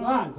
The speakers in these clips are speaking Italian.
One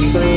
Una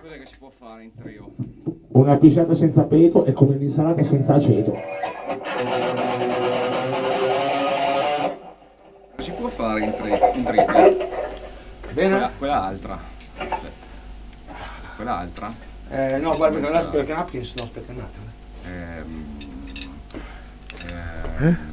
Cos'è che si può fare in trio? Una pisciata senza peto è come un'insalata senza aceto. Si può fare in, tri- in triplet? Bene? Quella, quella altra. Aspetta. Quella altra? Eh, no, guarda perché, perché Hopkins, no, aspetta un attimo. Ehm, ehm,